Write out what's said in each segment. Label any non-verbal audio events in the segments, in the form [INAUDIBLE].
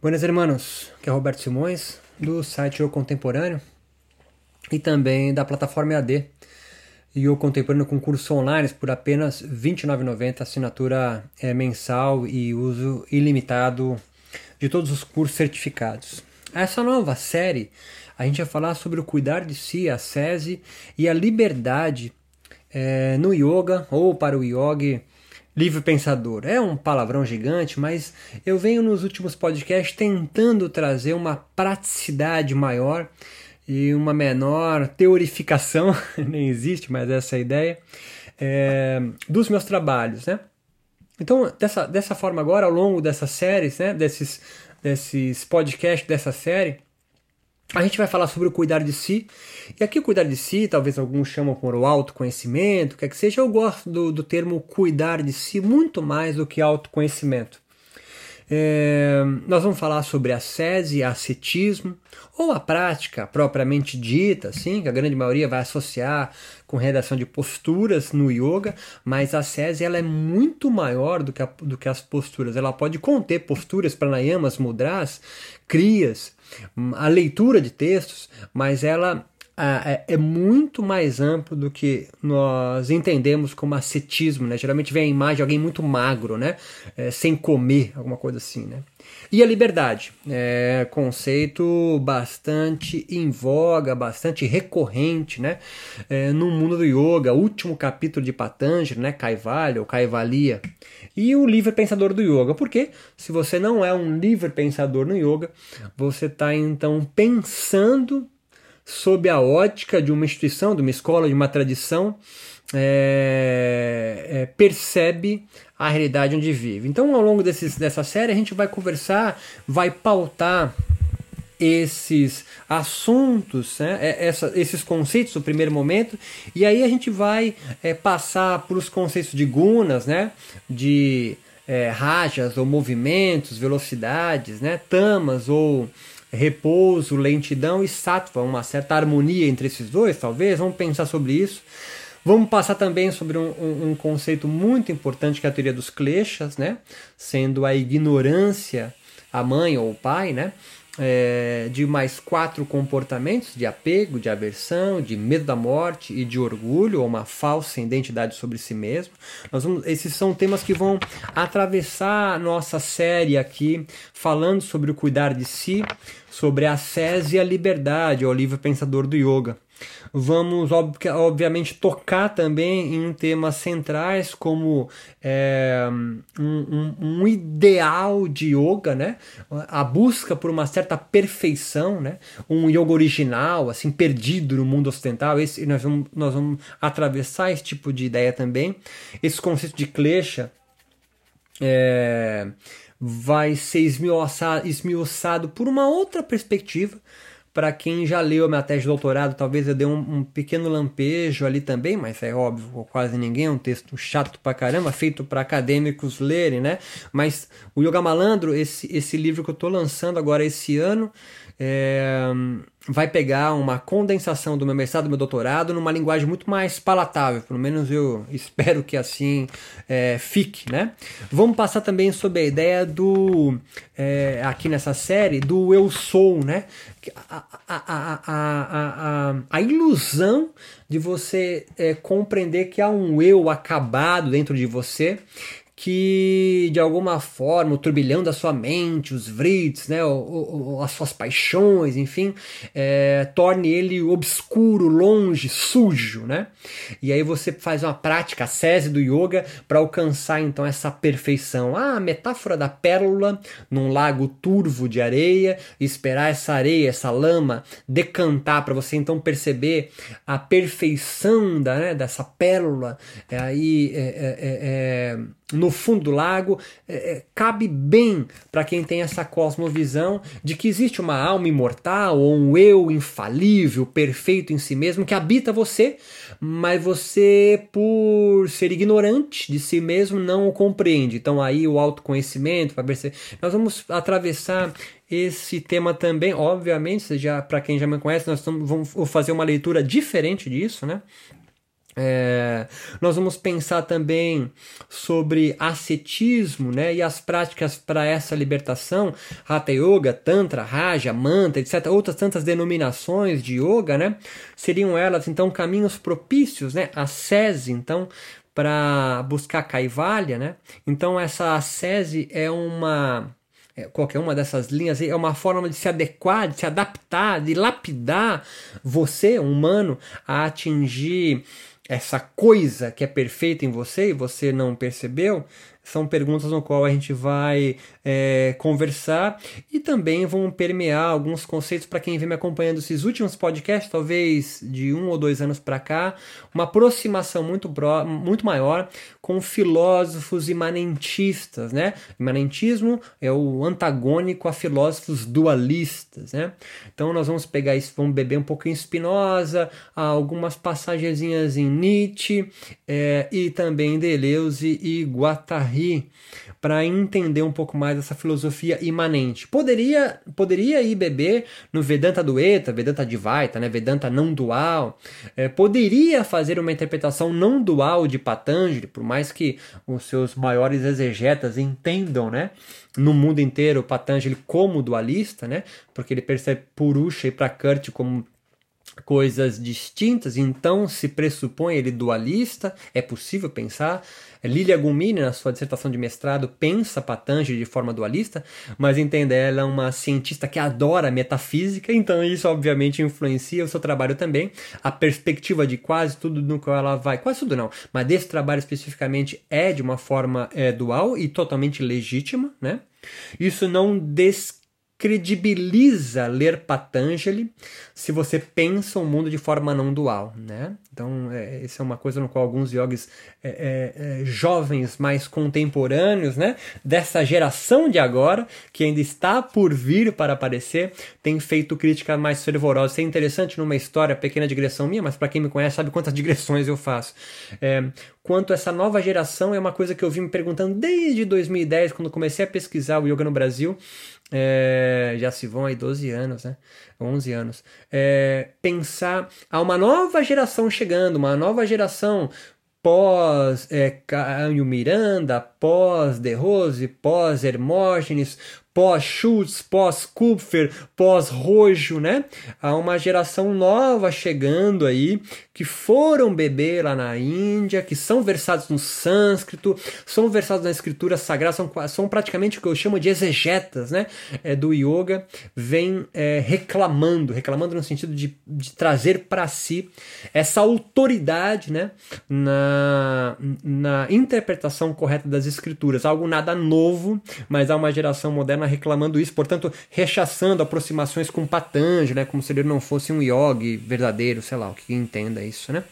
Buenas hermanos, que é Roberto Simões, do site O Contemporâneo e também da plataforma EAD. E o Contemporâneo com curso online por apenas R$ 29,90, assinatura é, mensal e uso ilimitado de todos os cursos certificados. Essa nova série, a gente vai falar sobre o cuidar de si, a SESI e a liberdade é, no yoga ou para o yogi livre pensador. É um palavrão gigante, mas eu venho nos últimos podcasts tentando trazer uma praticidade maior e uma menor teorificação, [LAUGHS] nem existe mais essa ideia, é, dos meus trabalhos, né? Então, dessa, dessa forma agora, ao longo dessas séries, né, desses, desses podcasts dessa série, a gente vai falar sobre o cuidar de si. E aqui cuidar de si, talvez alguns chamam por o autoconhecimento, quer que seja, eu gosto do, do termo cuidar de si muito mais do que autoconhecimento. É, nós vamos falar sobre ascese, ascetismo, ou a prática propriamente dita, assim, que a grande maioria vai associar com redação de posturas no yoga, mas a ascese ela é muito maior do que, a, do que as posturas. Ela pode conter posturas, pranayamas, mudras, crias, a leitura de textos, mas ela é, é muito mais amplo do que nós entendemos como ascetismo, né? Geralmente vem a imagem de alguém muito magro, né? É, sem comer, alguma coisa assim, né? E a liberdade, é conceito bastante em voga, bastante recorrente, né? É, no mundo do yoga, último capítulo de Patanjali, né? Kaivalya ou Kaivalya. E o livre pensador do yoga, porque se você não é um livre pensador no yoga, você está então pensando sob a ótica de uma instituição, de uma escola, de uma tradição, é, é, percebe a realidade onde vive. Então, ao longo desses, dessa série, a gente vai conversar, vai pautar esses assuntos, né, é, essa, esses conceitos no primeiro momento, e aí a gente vai é, passar para os conceitos de gunas, né, de é, rajas ou movimentos, velocidades, né, tamas ou repouso, lentidão e sattva, uma certa harmonia entre esses dois, talvez. Vamos pensar sobre isso. Vamos passar também sobre um, um, um conceito muito importante que é a teoria dos kleshas, né? Sendo a ignorância a mãe ou o pai, né? é, de mais quatro comportamentos de apego, de aversão, de medo da morte e de orgulho, ou uma falsa identidade sobre si mesmo. Vamos, esses são temas que vão atravessar a nossa série aqui, falando sobre o cuidar de si, sobre a sese e a liberdade, o livro pensador do yoga. Vamos, obviamente, tocar também em temas centrais como é, um, um, um, ideal de yoga, né? a busca por uma certa perfeição, né? um yoga original, assim, perdido no mundo ocidental. Esse, nós, vamos, nós vamos atravessar esse tipo de ideia também. Esse conceito de klesha é, vai ser esmiuçado, esmiuçado por uma outra perspectiva para quem já leu a minha tese de doutorado, talvez eu dê um, um, pequeno lampejo ali também, mas é óbvio, quase ninguém, é um texto chato pra caramba, feito para acadêmicos lerem, né? Mas o Yoga Malandro, esse, esse livro que eu estou lançando agora esse ano, é, vai pegar uma condensação do meu mestrado, do meu doutorado, numa linguagem muito mais palatável, pelo menos eu [LAUGHS] espero que assim é, fique, né? Vamos passar também sobre a ideia do, é, aqui nessa série, do eu sou, né? A, a, a, a, ilusão de você é, compreender que há um eu acabado dentro de você que de alguma forma o turbilhão da sua mente, os vrits, né, as suas paixões, enfim, é, torne ele obscuro, longe, sujo, né? E aí você faz uma prática, a sese do yoga, para alcançar então essa perfeição. Ah, a metáfora da pérola num lago turvo de areia, esperar essa areia, essa lama decantar para você então perceber a perfeição da, né, dessa pérola. É, aí é, é, é, é no fundo do lago, é, é cabe bem para quem tem essa cosmovisão de que existe uma alma imortal ou um eu infalível, perfeito em si mesmo, que habita você, mas você, por ser ignorante de si mesmo, não o compreende. Então aí o autoconhecimento vai perceber. Nós vamos atravessar esse tema também, obviamente, já para quem já me conhece, nós vamos fazer uma leitura diferente disso, né? É, nós vamos pensar também sobre ascetismo né, e as práticas para essa libertação, Hatha Yoga, Tantra, Raja, Mantra, etc. Outras tantas denominações de yoga, né? Seriam elas então caminhos propícios, né? A então, para buscar Kaivalya, né? Então essa sese é uma é, qualquer uma dessas linhas é uma forma de se adequar, de se adaptar, de lapidar você, humano, a atingir essa coisa que é perfeita em você e você não percebeu, são perguntas no qual a gente vai é, conversar e também vão permear alguns conceitos para quem vem me acompanhando esses últimos podcasts, talvez de um ou dois anos para cá, uma aproximação muito, muito maior com filósofos imanentistas, né? Imanentismo é o antagônico a filósofos dualistas, né? Então nós vamos pegar isso, vamos beber um pouco em Spinoza, algumas passagenzinhas em Nietzsche é, e também Deleuze e Guattari para entender um pouco mais essa filosofia imanente. Poderia, poderia ir beber no Vedanta Dueta, Vedanta Advaita, né, Vedanta não dual. É, poderia fazer uma interpretação não dual de Patanjali, por mais que os seus maiores exegetas entendam, né, no mundo inteiro Patanjali como dualista, né, porque ele percebe Purusha e Prakriti como coisas distintas, então se pressupõe ele dualista, é possível pensar. Lilia Gumini, na sua dissertação de mestrado, pensa Patanjali de forma dualista, mas entenda, ela é uma cientista que adora metafísica, então isso obviamente influencia o seu trabalho também. A perspectiva de quase tudo no qual ela vai, quase tudo não, mas desse trabalho especificamente é de uma forma é, dual e totalmente legítima, né? Isso não des credibiliza ler Patanjali se você pensa o mundo de forma não dual, né? Então, é, isso é uma coisa no qual alguns yogis é, é, é, jovens mais contemporâneos, né? Dessa geração de agora, que ainda está por vir para aparecer, tem feito críticas mais fervorosas. Isso é interessante numa história, pequena digressão minha, mas para quem me conhece sabe quantas digressões eu faço. É, quanto essa nova geração é uma coisa que eu vim me perguntando desde 2010, quando comecei a pesquisar o yoga no Brasil, é, já se vão aí 12 anos, né? 11 anos. É, pensar a uma nova geração chegando, uma nova geração pós é, Caio Miranda, pós De Rose, pós Hermógenes, pós-Schultz, pós-Kupfer, pós-Rojo, né? Há uma geração nova chegando aí que foram beber lá na Índia, que são versados no sânscrito, são versados na escritura sagrada, são, são praticamente o que eu chamo de exegetas né? É, do yoga, vem é, reclamando, reclamando no sentido de, de trazer para si essa autoridade né? na, na interpretação correta das escrituras. Algo nada novo, mas há uma geração moderna reclamando isso, portanto, rechaçando aproximações com Patanjali, né, como se ele não fosse um yogi verdadeiro, sei lá, o que entenda isso, né?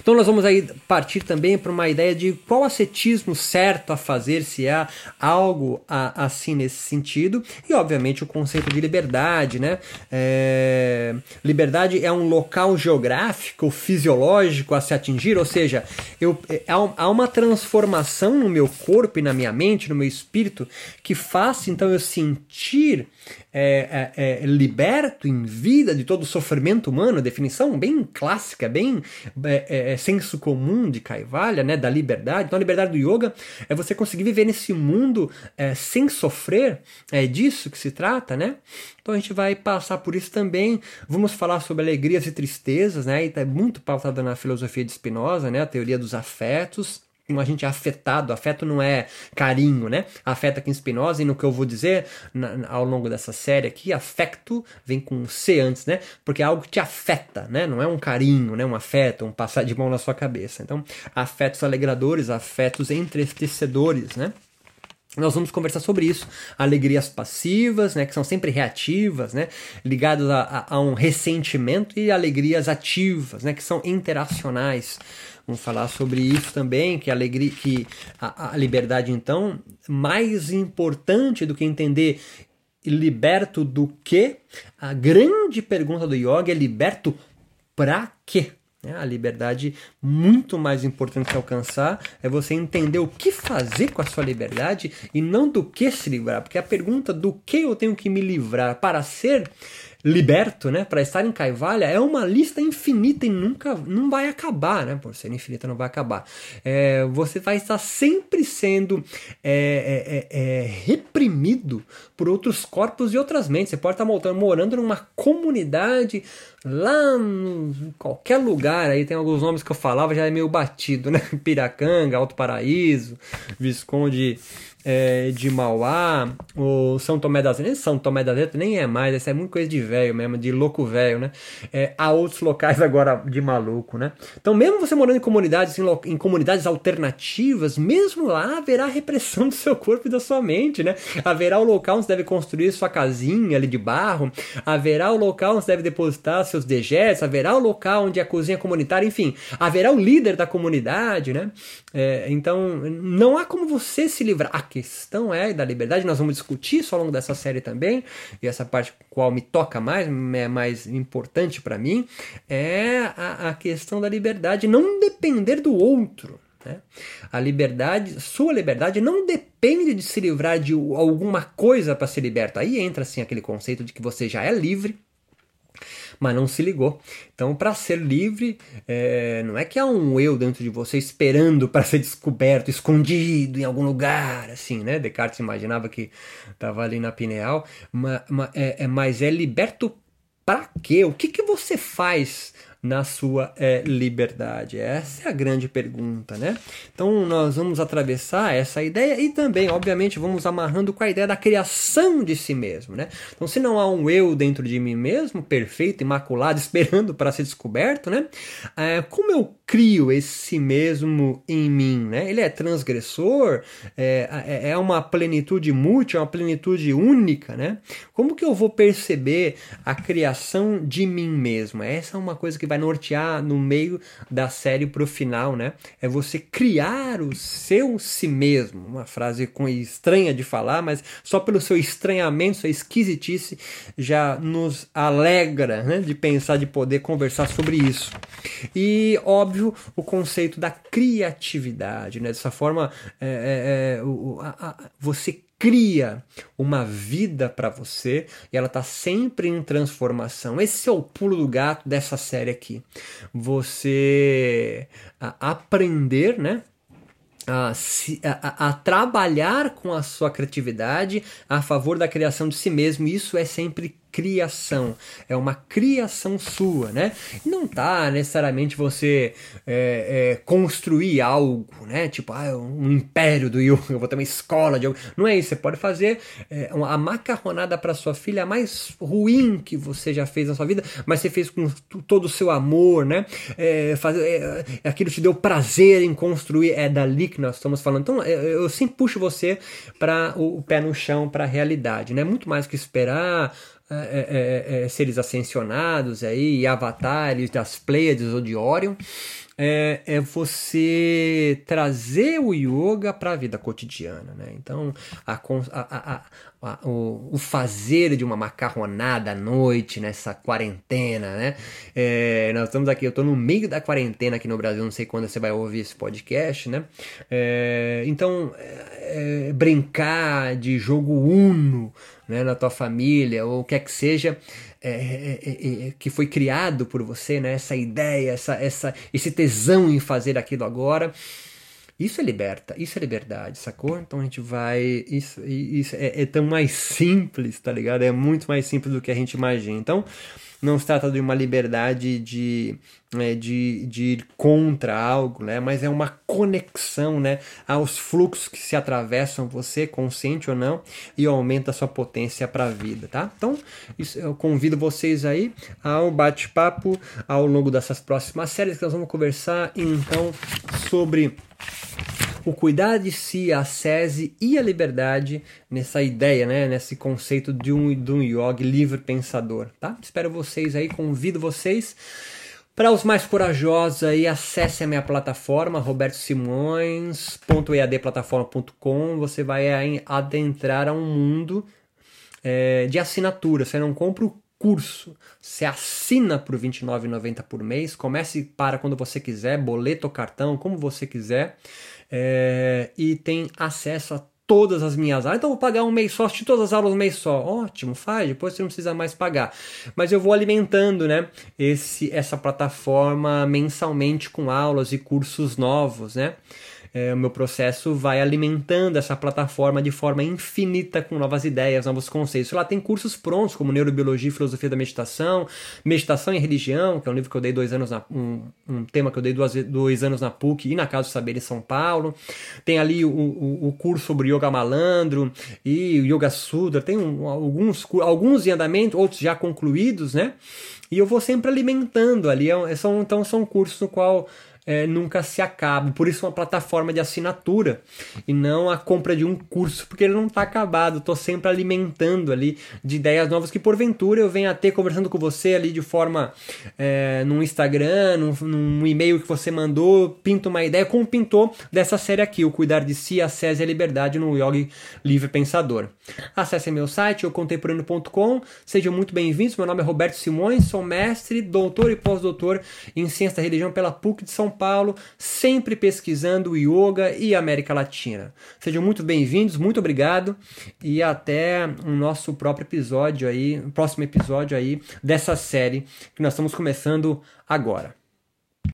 Então nós vamos aí partir também para uma ideia de qual ascetismo certo a fazer, se há algo a, assim nesse sentido, e obviamente o conceito de liberdade, né? É, liberdade é um local geográfico, fisiológico a se atingir, ou seja, eu, é, há uma transformação no meu corpo e na minha mente, no meu espírito, que faz então eu sentir é, é, é, liberto em vida de todo o sofrimento humano, definição bem clássica, bem é, é, é, senso comum de Kaivalya, né, da liberdade. Então a liberdade do yoga é você conseguir viver nesse mundo sem sofrer, é disso que se trata, né? Então a gente vai passar por isso também. Vamos falar sobre alegrias e tristezas, né? E tá muito pautado na filosofia de Spinoza, né? A teoria dos afetos a gente é afetado. Afeto não é carinho, né? Afeta aqui em Spinoza, e no que eu vou dizer na, ao longo dessa série aqui, afecto vem com C antes, né? Porque é algo que te afeta, né? Não é um carinho, né? Um afeto, um passar de mão na sua cabeça. Então, afetos alegradores, afetos entristecedores, né? Nós vamos conversar sobre isso. Alegrias passivas, né, que são sempre reativas, né, ligadas a, a, a um ressentimento, e alegrias ativas, né, que são interacionais. Vamos falar sobre isso também, que a alegria, que a, a liberdade então mais importante do que entender liberto do que, a grande pergunta do yoga é liberto para quê? É, a liberdade muito mais importante que alcançar é você entender o que fazer com a sua liberdade e não do que se livrar, porque a pergunta do que eu tenho que me livrar para ser liberto, né, para estar em Kaivalya, é uma lista infinita e nunca não vai acabar, né? Por ser infinita não vai acabar. É, você vai estar sempre sendo é, é, é, é reprimido por outros corpos e outras mentes. Você pode estar morando, morando numa comunidade lá em qualquer lugar, aí tem alguns nomes que eu falava, já é meio batido, né? [LAUGHS] Piracanga, Alto Paraíso, Visconde é, de Mauá, o São Tomé das Letras, São Tomé das Letras nem é mais, essa é muito coisa de velho mesmo, de louco velho, né? É, há outros locais agora de maluco, né? Então, mesmo você morando em comunidades, em, em, comunidades alternativas, mesmo lá haverá repressão do seu corpo e da sua mente, né? Haverá o local onde você deve construir sua casinha ali de barro, haverá o local onde você deve depositar seus dejetos, haverá o local onde a cozinha comunitária, enfim, haverá o líder da comunidade, né? É, então, não há como você se livrar questão é da liberdade, nós vamos discutir isso ao longo dessa série também, e essa parte qual me toca mais, é mais importante para mim, é a, a questão da liberdade não depender do outro. Né? A liberdade, sua liberdade não depende de se livrar de alguma coisa para ser liberto. Aí entra assim aquele conceito de que você já é livre, mas não se ligou. Então, para ser livre, é, não é que há um eu dentro de você esperando para ser descoberto, escondido em algum lugar, assim, né? Descartes imaginava que estava ali na pineal, mas, mas, é, é, mas é liberto para quê? O que, que você faz na sua é, liberdade? Essa é a grande pergunta, né? Então nós vamos atravessar essa ideia e também, obviamente, vamos amarrando com a ideia da criação de si mesmo, né? Então, se não há um eu dentro de mim mesmo, perfeito, imaculado, [LAUGHS] esperando para ser descoberto, né? É, como eu crio esse mesmo em mim, né? Ele é transgressor, é, é, é uma plenitude múltipla, é uma plenitude única, né? Como que eu vou perceber a criação de mim mesmo? Essa é uma coisa que vai nortear no meio da série pro final, né? É você criar o seu si mesmo. Uma frase estranha de falar, mas só pelo seu estranhamento, sua esquisitice, já nos alegra né? de pensar, de poder conversar sobre isso. E, óbvio, óbvio, o conceito da criatividade. Né? Dessa forma, é, é, é o, a, a, você cria uma vida para você e ela está sempre em transformação. Esse é o pulo do gato dessa série aqui. Você aprender, né? A, a, a, trabalhar com a sua criatividade a favor da criação de si mesmo. Isso é sempre criação, é uma criação sua, né? Não tá necessariamente você é, é, construir algo, né? Tipo, ah, um império do yoga, eu vou ter uma escola de yoga. Não é isso, você pode fazer é, a macarronada para sua filha mais ruim que você já fez na sua vida, mas você fez com todo o seu amor, né? É, fazer, é, é, aquilo te deu prazer em construir, é dali que nós estamos falando. Então, eu sempre puxo você para o, o pé no chão, para a realidade, né? Muito mais que esperar é é, é, é, seres ascensionados aí, avatares das Pleiades ou de Orion, é, é você trazer o yoga para a vida cotidiana. Né? Então, a, a, a, o, o, fazer de uma macarronada à noite nessa quarentena, né? É, nós estamos aqui, eu estou no meio da quarentena aqui no Brasil, não sei quando você vai ouvir esse podcast, né? É, então, é, brincar de jogo uno, né, na tua família, ou o que é que seja é, é, é, é, que foi criado por você, né, essa ideia, essa, essa, esse tesão em fazer aquilo agora. Isso é liberta, isso é liberdade, sacou? Então a gente vai. Isso, isso é, é tão mais simples, tá ligado? É muito mais simples do que a gente imagina. Então, não se trata de uma liberdade de, né, de, de ir contra algo, né? mas é uma conexão né, aos fluxos que se atravessam você, consciente ou não, e aumenta a sua potência para a vida. Tá? Então, isso, eu convido vocês aí ao bate-papo ao longo dessas próximas séries que nós vamos conversar então sobre o cuidar de si, a sese e a liberdade nessa ideia, né, nesse conceito de um, de um yogi livre pensador, tá? Espero vocês aí, convido vocês para os mais corajosos aí, acesse a minha plataforma robertosimões.eadplataforma.com. Você vai aí adentrar a um mundo é, de assinatura. Você não compra o curso, você assina por R$ 29,90 por mês. Comece para quando você quiser, boleto ou cartão, como você quiser é, e tem acesso a todas as minhas aulas. Então eu vou pagar um mês só, assistir todas as aulas um mês só. Ótimo, faz, depois você não precisa mais pagar. Mas eu vou alimentando, né, esse, essa plataforma mensalmente com aulas e cursos novos, né? É, o meu processo vai alimentando essa plataforma de forma infinita com novas ideias, novos conceitos. Lá tem cursos prontos, como Neurobiologia e Filosofia da Meditação, Meditação e Religião, que é um livro que eu dei dois anos na, um, um tema que eu dei dois, dois anos na PUC e na Casa do Saber em São Paulo. Tem ali o, o, o curso sobre Yoga Malandro e o Yoga Sudra, tem um, alguns, alguns em andamento, outros já concluídos, né? E eu vou sempre alimentando ali. É são, então são cursos no qual é, nunca se acaba. Por isso, uma plataforma de assinatura e não a compra de um curso, porque ele não está acabado. Estou sempre alimentando ali de ideias novas que, porventura, eu venha a ter conversando com você ali de forma é, no Instagram, num, num, e-mail que você mandou, pinta uma ideia, como pintou dessa série aqui, o Cuidar de Si, a e a Liberdade no Yogi Livre Pensador. Acesse meu site, eu contemporâneo.com. Sejam muito bem-vindos. Meu nome é Roberto Simões, sou mestre, doutor e pós-doutor em Ciência da Religião pela PUC de São Paulo, sempre pesquisando yoga e América Latina. Sejam muito bem-vindos, muito obrigado e até o nosso próprio episódio aí, próximo episódio aí dessa série que nós estamos começando agora.